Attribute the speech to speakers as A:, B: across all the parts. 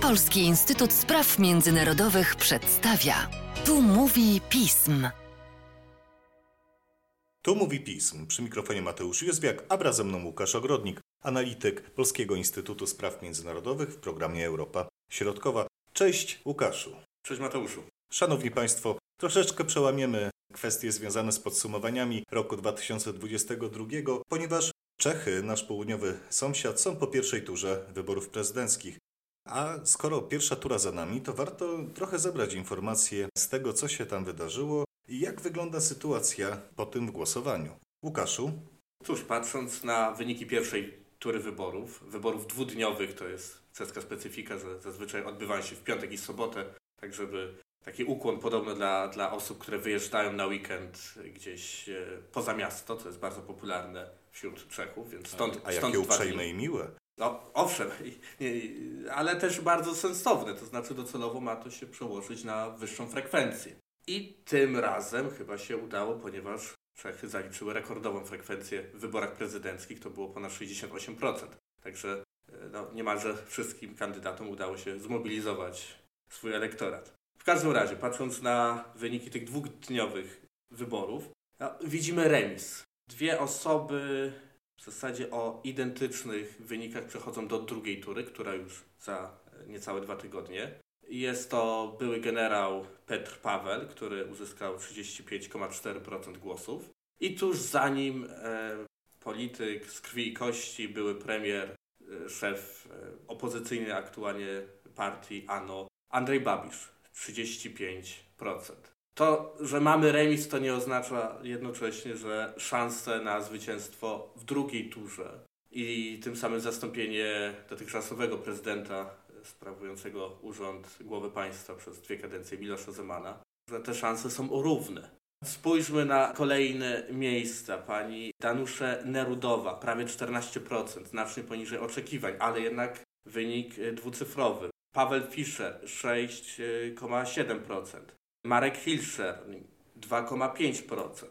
A: Polski Instytut Spraw Międzynarodowych przedstawia. Tu mówi pism.
B: Tu mówi pism. Przy mikrofonie Mateusz Józwiak, a wraz ze mną Łukasz Ogrodnik, analityk Polskiego Instytutu Spraw Międzynarodowych w programie Europa Środkowa. Cześć Łukaszu.
C: Cześć Mateuszu.
B: Szanowni Państwo, troszeczkę przełamiemy kwestie związane z podsumowaniami roku 2022, ponieważ Czechy, nasz południowy sąsiad, są po pierwszej turze wyborów prezydenckich. A skoro pierwsza tura za nami, to warto trochę zebrać informacje z tego, co się tam wydarzyło i jak wygląda sytuacja po tym głosowaniu. Łukaszu?
C: Cóż, patrząc na wyniki pierwszej tury wyborów, wyborów dwudniowych, to jest czeska specyfika, że zazwyczaj odbywają się w piątek i sobotę, tak żeby taki ukłon podobny dla, dla osób, które wyjeżdżają na weekend gdzieś e, poza miasto, co jest bardzo popularne wśród Czechów, więc stąd
B: A
C: stąd
B: jakie
C: dwa
B: uprzejme i miłe.
C: No owszem, ale też bardzo sensowne, to znaczy docelowo ma to się przełożyć na wyższą frekwencję. I tym razem chyba się udało, ponieważ Czechy zaliczyły rekordową frekwencję w wyborach prezydenckich, to było ponad 68%. Także e, no, niemalże wszystkim kandydatom udało się zmobilizować swój elektorat. W każdym razie, patrząc na wyniki tych dwudniowych wyborów, no, widzimy remis. Dwie osoby w zasadzie o identycznych wynikach przechodzą do drugiej tury, która już za e, niecałe dwa tygodnie. Jest to były generał Petr Paweł, który uzyskał 35,4% głosów. I tuż za nim e, polityk z krwi i kości, były premier, e, szef e, opozycyjny aktualnie partii ANO, Andrzej Babisz, 35%. To, że mamy remis, to nie oznacza jednocześnie, że szanse na zwycięstwo w drugiej turze i tym samym zastąpienie dotychczasowego prezydenta sprawującego urząd głowy państwa przez dwie kadencje Milosza Zemana, że te szanse są równe. Spójrzmy na kolejne miejsca. Pani Danusze Nerudowa, prawie 14%, znacznie poniżej oczekiwań, ale jednak wynik dwucyfrowy. Paweł Fischer 6,7%. Marek Hilscher 2,5%.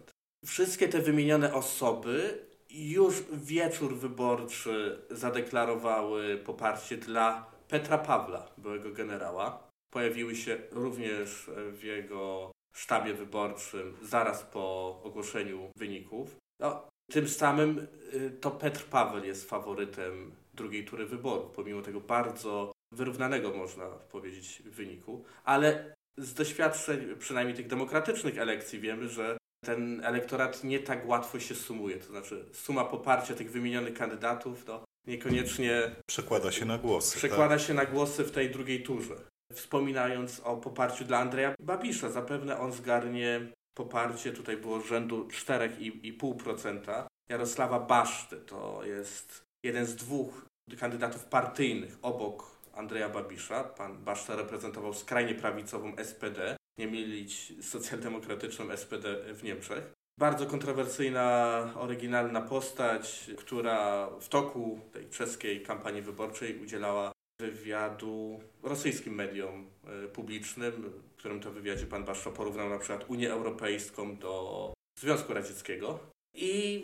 C: Wszystkie te wymienione osoby już wieczór wyborczy zadeklarowały poparcie dla Petra Pawła, byłego generała. Pojawiły się również w jego sztabie wyborczym zaraz po ogłoszeniu wyników. No, tym samym y, to Petr Paweł jest faworytem drugiej tury wyborów, pomimo tego bardzo wyrównanego, można powiedzieć, wyniku. Ale z doświadczeń, przynajmniej tych demokratycznych elekcji, wiemy, że ten elektorat nie tak łatwo się sumuje. To znaczy, suma poparcia tych wymienionych kandydatów to niekoniecznie
B: Przekłada się na głosy.
C: przekłada
B: tak?
C: się na głosy w tej drugiej turze. Wspominając o poparciu dla Andrzeja Babisza, zapewne on zgarnie poparcie, tutaj było rzędu 4,5%. Jarosława Baszty to jest jeden z dwóch kandydatów partyjnych obok Andrzeja Babisza. Pan Baszta reprezentował skrajnie prawicową SPD, nie mylić socjaldemokratyczną SPD w Niemczech. Bardzo kontrowersyjna, oryginalna postać, która w toku tej czeskiej kampanii wyborczej udzielała wywiadu rosyjskim mediom e, publicznym, w którym to wywiadzie pan Baszcza porównał na przykład Unię Europejską do Związku Radzieckiego. I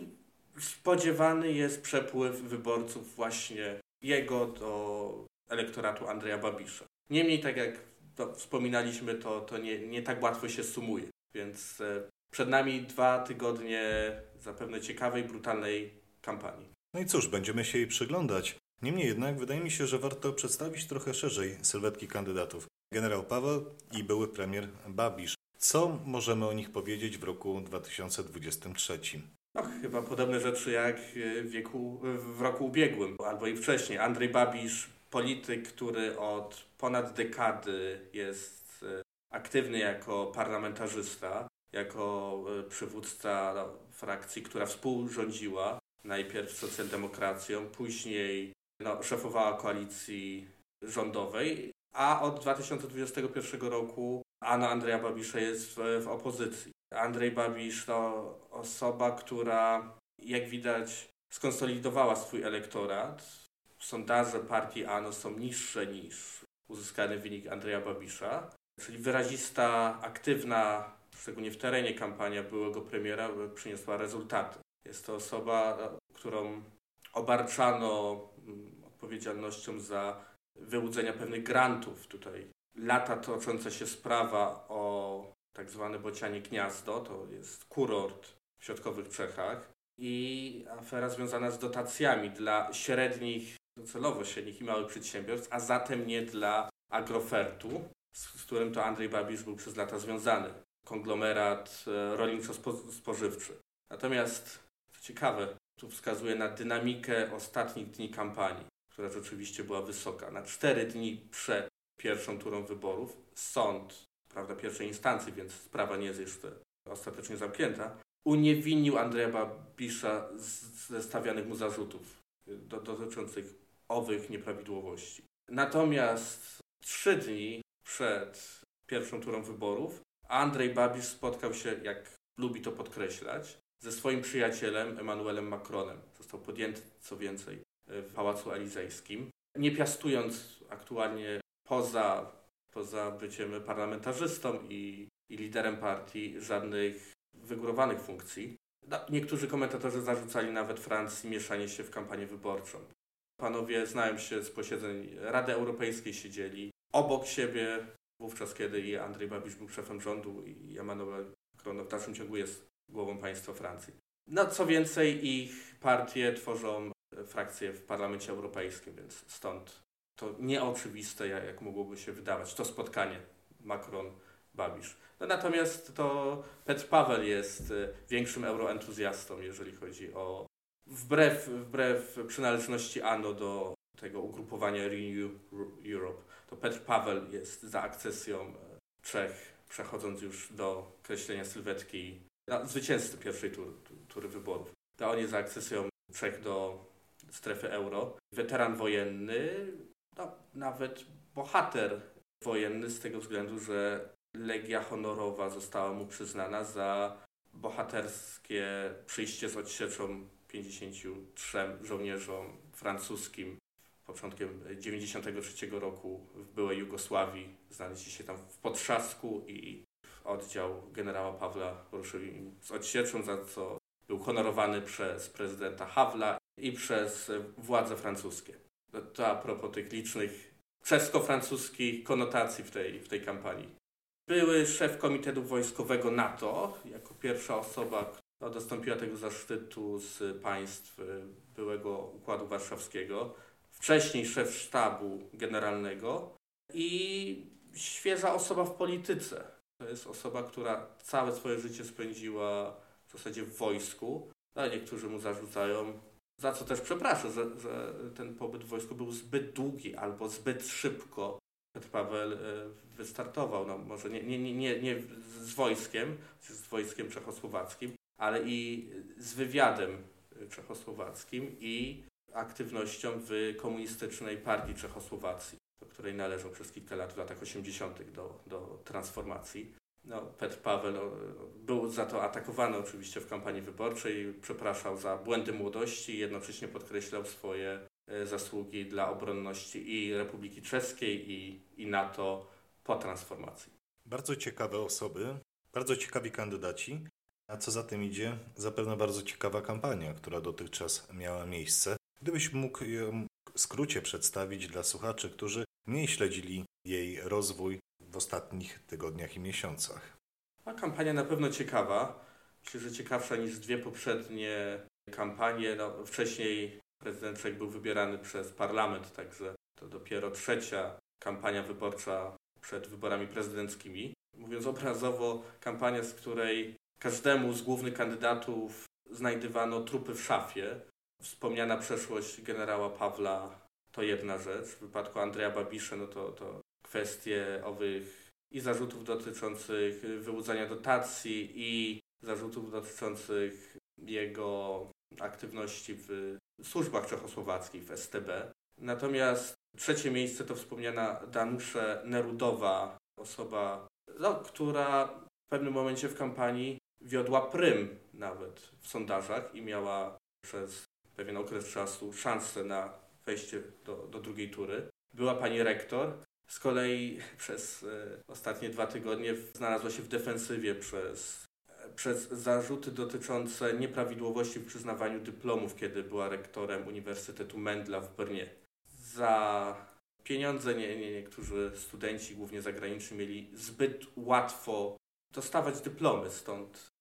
C: spodziewany jest przepływ wyborców właśnie jego do elektoratu Andrzeja Babisza. Niemniej, tak jak to wspominaliśmy, to, to nie, nie tak łatwo się sumuje, więc e, przed nami dwa tygodnie zapewne ciekawej, brutalnej kampanii.
B: No i cóż, będziemy się jej przyglądać. Niemniej jednak wydaje mi się, że warto przedstawić trochę szerzej sylwetki kandydatów. Generał Paweł i były premier Babisz. Co możemy o nich powiedzieć w roku 2023?
C: No, chyba podobne rzeczy jak w, wieku, w roku ubiegłym, albo i wcześniej. Andrzej Babisz, polityk, który od ponad dekady jest e, aktywny jako parlamentarzysta, jako e, przywódca frakcji, która współrządziła najpierw socjaldemokracją, później no, szefowała koalicji rządowej, a od 2021 roku Anna Andrzeja Babisza jest w, w opozycji. Andrzej Babisz to osoba, która jak widać skonsolidowała swój elektorat. Sondaże partii ANO są niższe niż uzyskany wynik Andrzeja Babisza, czyli wyrazista, aktywna, szczególnie w terenie kampania byłego premiera przyniosła rezultaty. Jest to osoba, którą obarczano mm, odpowiedzialnością za wyłudzenia pewnych grantów. Tutaj lata tocząca się sprawa o tak zwane Bocianie Gniazdo, to jest kurort w środkowych Czechach i afera związana z dotacjami dla średnich, docelowo średnich i małych przedsiębiorstw, a zatem nie dla agrofertu, z, z którym to Andrzej Babisz był przez lata związany. Konglomerat e, rolniczo-spożywczy. Natomiast, co ciekawe, tu wskazuje na dynamikę ostatnich dni kampanii, która rzeczywiście była wysoka. Na cztery dni przed pierwszą turą wyborów sąd, prawda, pierwszej instancji, więc sprawa nie jest jeszcze ostatecznie zamknięta, uniewinnił Andrzeja Babisza ze stawianych mu zarzutów do, dotyczących owych nieprawidłowości. Natomiast trzy dni przed pierwszą turą wyborów Andrzej Babisz spotkał się, jak lubi to podkreślać, ze swoim przyjacielem Emmanuelem Macronem. Został podjęty, co więcej, w Pałacu Elizejskim, nie piastując aktualnie poza, poza byciem parlamentarzystą i, i liderem partii żadnych wygórowanych funkcji. No, niektórzy komentatorzy zarzucali nawet Francji mieszanie się w kampanię wyborczą. Panowie znają się z posiedzeń Rady Europejskiej, siedzieli obok siebie, wówczas kiedy i Andrzej Babisz był szefem rządu i Emmanuel Macron w dalszym ciągu jest głową państwa Francji. No co więcej, ich partie tworzą frakcje w Parlamencie Europejskim, więc stąd to nieoczywiste, jak mogłoby się wydawać, to spotkanie Macron-Babisz. No natomiast to Petr Paweł jest e, większym euroentuzjastą, jeżeli chodzi o wbrew, wbrew przynależności ANO do tego ugrupowania Renew Europe, to Petr Paweł jest za akcesją e, Czech, przechodząc już do kreślenia sylwetki no, zwycięzcy pierwszej tury, tury wyborów. To on jest za akcesją Czech do strefy euro. Weteran wojenny, no, nawet bohater wojenny z tego względu, że Legia Honorowa została mu przyznana za bohaterskie przyjście z odsieczą 53 żołnierzom francuskim początkiem 1993 roku w byłej Jugosławii. Znaleźli się tam w Potrzasku i oddział generała Pawła ruszył im z odsieczą, za co był honorowany przez prezydenta Hawla i przez władze francuskie. To, to a propos tych licznych czesko-francuskich konotacji w tej, w tej kampanii. Były szef Komitetu Wojskowego NATO, jako pierwsza osoba, która dostąpiła tego zaszczytu z państw byłego Układu Warszawskiego. Wcześniej szef sztabu generalnego i świeża osoba w polityce. To jest osoba, która całe swoje życie spędziła w zasadzie w wojsku. Ale niektórzy mu zarzucają, za co też przepraszam, że, że ten pobyt w wojsku był zbyt długi albo zbyt szybko Petr Paweł e, wystartował. No, może nie, nie, nie, nie z wojskiem, z wojskiem czechosłowackim, ale i z wywiadem czechosłowackim i aktywnością w komunistycznej partii Czechosłowacji, do której należał przez kilka lat w latach 80. do, do transformacji. No, Petr Paweł no, był za to atakowany oczywiście w kampanii wyborczej, przepraszał za błędy młodości i jednocześnie podkreślał swoje e, zasługi dla obronności i Republiki Czeskiej i, i NATO po transformacji.
B: Bardzo ciekawe osoby, bardzo ciekawi kandydaci, a co za tym idzie, zapewne bardzo ciekawa kampania, która dotychczas miała miejsce. Gdybyś mógł ją w skrócie przedstawić dla słuchaczy, którzy mniej śledzili jej rozwój w ostatnich tygodniach i miesiącach.
C: A kampania na pewno ciekawa. Myślę, że ciekawsza niż dwie poprzednie kampanie. No, wcześniej prezydent Czech był wybierany przez parlament, także to dopiero trzecia kampania wyborcza przed wyborami prezydenckimi. Mówiąc obrazowo, kampania, z której każdemu z głównych kandydatów znajdywano trupy w szafie. Wspomniana przeszłość generała Pawła to jedna rzecz. W wypadku Andrzeja Babisza no to, to kwestie owych i zarzutów dotyczących wyłudzania dotacji i zarzutów dotyczących jego aktywności w służbach czechosłowackich, w STB. Natomiast trzecie miejsce to wspomniana Danusze Nerudowa, osoba, no, która w pewnym momencie w kampanii wiodła prym nawet w sondażach i miała przez pewien okres czasu szansę na wejście do, do drugiej tury. Była pani rektor, z kolei przez e, ostatnie dwa tygodnie znalazła się w defensywie przez, przez zarzuty dotyczące nieprawidłowości w przyznawaniu dyplomów, kiedy była rektorem Uniwersytetu Mendla w Brnie. Za pieniądze nie, nie, niektórzy studenci, głównie zagraniczni, mieli zbyt łatwo dostawać dyplomy, stąd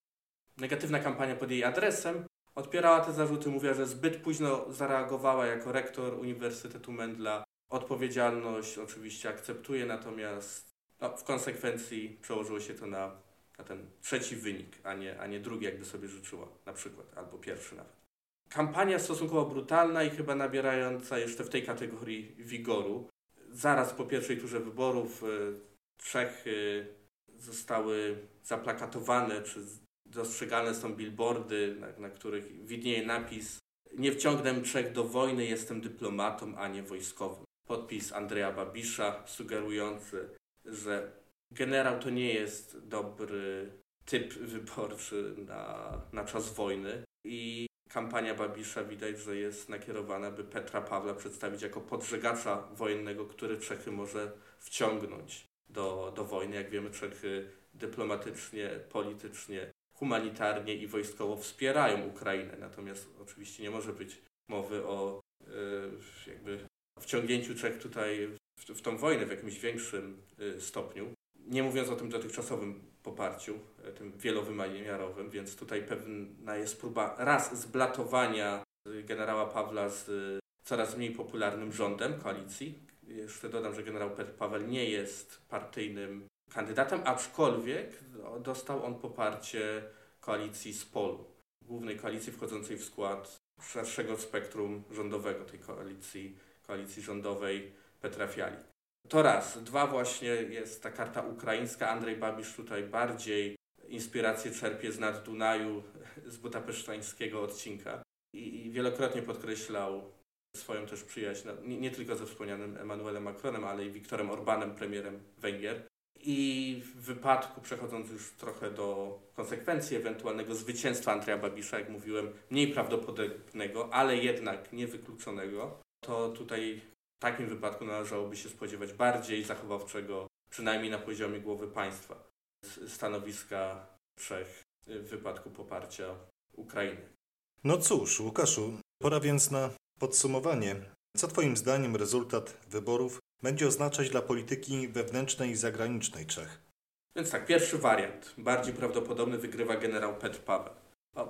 C: negatywna kampania pod jej adresem odpierała te zarzuty, mówiła, że zbyt późno zareagowała jako rektor Uniwersytetu Mendla. Odpowiedzialność oczywiście akceptuje, natomiast no, w konsekwencji przełożyło się to na, na ten trzeci wynik, a nie, a nie drugi, jakby sobie życzyła, na przykład, albo pierwszy nawet. Kampania stosunkowo brutalna i chyba nabierająca jeszcze w tej kategorii wigoru. Zaraz po pierwszej turze wyborów Czechy zostały zaplakatowane, czy dostrzegalne są billboardy, na, na których widnieje napis Nie wciągnę Czech do wojny, jestem dyplomatą, a nie wojskowym. Podpis Andrea Babisza sugerujący, że generał to nie jest dobry typ wyborczy na, na czas wojny i kampania Babisza widać, że jest nakierowana, by Petra Pawła przedstawić jako podżegacza wojennego, który Czechy może wciągnąć do, do wojny. Jak wiemy, Czechy dyplomatycznie, politycznie, humanitarnie i wojskowo wspierają Ukrainę. Natomiast oczywiście nie może być mowy o yy, jakby wciągnięciu Czech tutaj w, w tą wojnę w jakimś większym yy, stopniu. Nie mówiąc o tym dotychczasowym poparciu, yy, tym wielowymiarowym, więc tutaj pewna jest próba raz zblatowania generała Pawła z coraz mniej popularnym rządem koalicji. Jeszcze dodam, że generał Paweł nie jest partyjnym kandydatem, aczkolwiek dostał on poparcie koalicji Spolu, głównej koalicji wchodzącej w skład szerszego spektrum rządowego, tej koalicji, koalicji rządowej Petra Fiali. To raz. Dwa właśnie jest ta karta ukraińska. Andrzej Babisz tutaj bardziej inspirację czerpie z nad Dunaju, z budapesztańskiego odcinka i wielokrotnie podkreślał swoją też przyjaźń, no, nie, nie, tylko ze wspomnianym Emmanuelem Macronem, ale i Viktorem Orbanem, premierem Węgier. I w wypadku, przechodząc już trochę do konsekwencji ewentualnego zwycięstwa Andrzeja Babisza, jak mówiłem, mniej prawdopodobnego, ale jednak niewykluczonego, to tutaj w takim wypadku należałoby się spodziewać bardziej zachowawczego, przynajmniej na poziomie głowy państwa, stanowiska Czech w wypadku poparcia Ukrainy.
B: No cóż, Łukaszu, pora więc na podsumowanie. Co Twoim zdaniem rezultat wyborów będzie oznaczać dla polityki wewnętrznej i zagranicznej Czech?
C: Więc tak, pierwszy wariant, bardziej prawdopodobny, wygrywa generał Petr Paweł.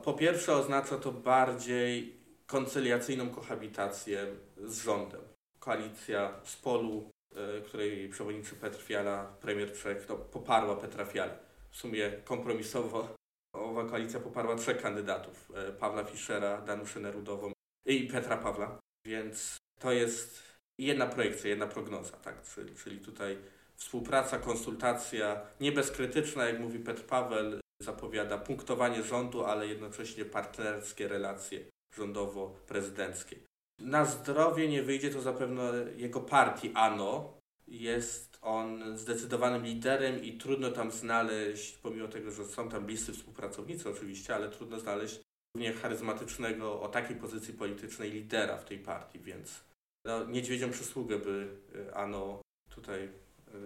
C: Po pierwsze oznacza to bardziej koncyliacyjną kohabitację z rządem. Koalicja z polu, y, której przewodniczy Petr Fiala, premier Czech, to poparła Petra Fiala. W sumie kompromisowo owa koalicja poparła trzech kandydatów. Y, Pawła Fischera, Danuszę Nerudową i Petra Pawła. Więc to jest jedna projekcja, jedna prognoza, tak? Czyli tutaj współpraca, konsultacja, nie bezkrytyczna, jak mówi Petr Paweł, zapowiada punktowanie rządu, ale jednocześnie partnerskie relacje rządowo-prezydenckie. Na zdrowie nie wyjdzie to zapewne jego partii ANO. Jest on zdecydowanym liderem i trudno tam znaleźć, pomimo tego, że są tam bliscy współpracownicy oczywiście, ale trudno znaleźć równie charyzmatycznego o takiej pozycji politycznej lidera w tej partii, więc no, niedźwiedzią przysługę by y, Ano tutaj y,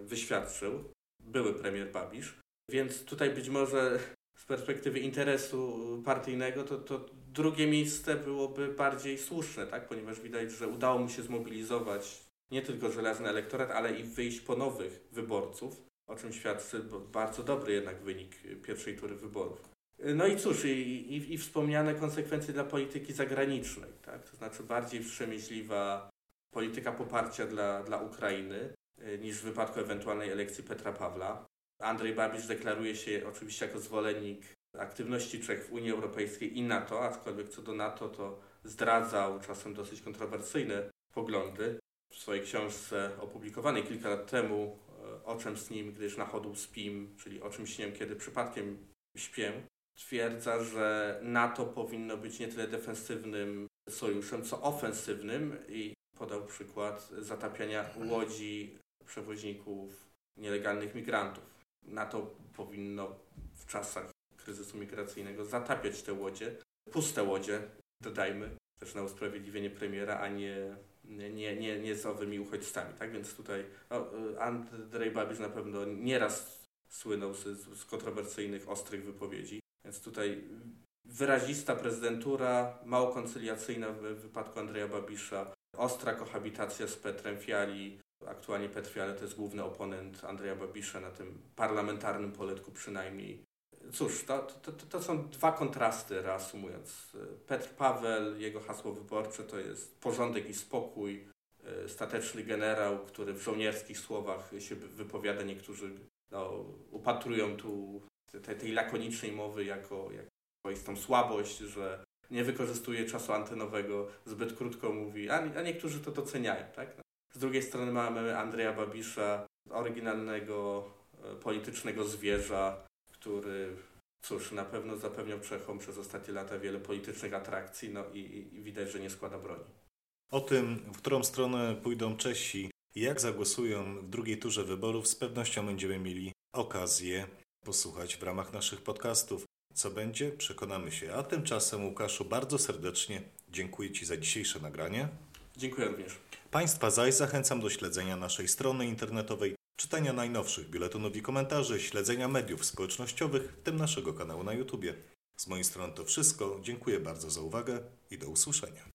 C: wyświadczył, były premier Babisz. Więc tutaj być może z perspektywy interesu partyjnego to, to drugie miejsce byłoby bardziej słuszne, tak? ponieważ widać, że udało mu się zmobilizować nie tylko żelazny elektorat, ale i wyjść po nowych wyborców, o czym świadczy bardzo dobry jednak wynik pierwszej tury wyborów. No i cóż, i, i, i wspomniane konsekwencje dla polityki zagranicznej, tak? to znaczy bardziej wstrzemięźliwa polityka poparcia dla, dla Ukrainy y, niż w wypadku ewentualnej elekcji Petra Pawła. Andrzej Babisz deklaruje się oczywiście jako zwolennik aktywności Czech w Unii Europejskiej i NATO, aczkolwiek co do NATO to zdradzał czasem dosyć kontrowersyjne poglądy. W swojej książce opublikowanej kilka lat temu y, O czym z nim, gdyż na chodu spim, czyli o czym śniem, kiedy przypadkiem śpię, twierdza, że NATO powinno być nie tyle defensywnym sojuszem, co ofensywnym i podał przykład zatapiania łodzi przewoźników nielegalnych migrantów. NATO powinno w czasach kryzysu migracyjnego zatapiać te łodzie, puste łodzie, dodajmy, też na usprawiedliwienie premiera, a nie, nie, nie, nie z owymi uchodźcami. Tak więc tutaj no, Andrzej Babisz na pewno nieraz słynął z, z kontrowersyjnych, ostrych wypowiedzi. Więc tutaj wyrazista prezydentura, mało koncyliacyjna w wypadku Andrzeja Babisza, ostra kohabitacja z Petrem Fiali, Aktualnie Petr Fiala to jest główny oponent Andrzeja Babisza na tym parlamentarnym poletku przynajmniej. Cóż, to, to, to są dwa kontrasty, reasumując. Petr Paweł, jego hasło wyborcze to jest porządek i spokój, stateczny generał, który w żołnierskich słowach się wypowiada. Niektórzy no, upatrują tu tej, tej lakonicznej mowy jako, jako swoistą słabość, że nie wykorzystuje czasu antenowego, zbyt krótko mówi, a, a niektórzy to doceniają. Tak? Z drugiej strony mamy Andrzeja Babisza, oryginalnego e, politycznego zwierza, który cóż, na pewno zapewniał Czechom przez ostatnie lata wiele politycznych atrakcji no i, i widać, że nie składa broni.
B: O tym, w którą stronę pójdą Czesi i jak zagłosują w drugiej turze wyborów, z pewnością będziemy mieli okazję posłuchać w ramach naszych podcastów. Co będzie, przekonamy się. A tymczasem, Łukaszu, bardzo serdecznie dziękuję Ci za dzisiejsze nagranie.
C: Dziękuję również.
B: Państwa zaś zachęcam do śledzenia naszej strony internetowej, czytania najnowszych biuletynów i komentarzy, śledzenia mediów społecznościowych, w tym naszego kanału na YouTube. Z mojej strony to wszystko. Dziękuję bardzo za uwagę i do usłyszenia.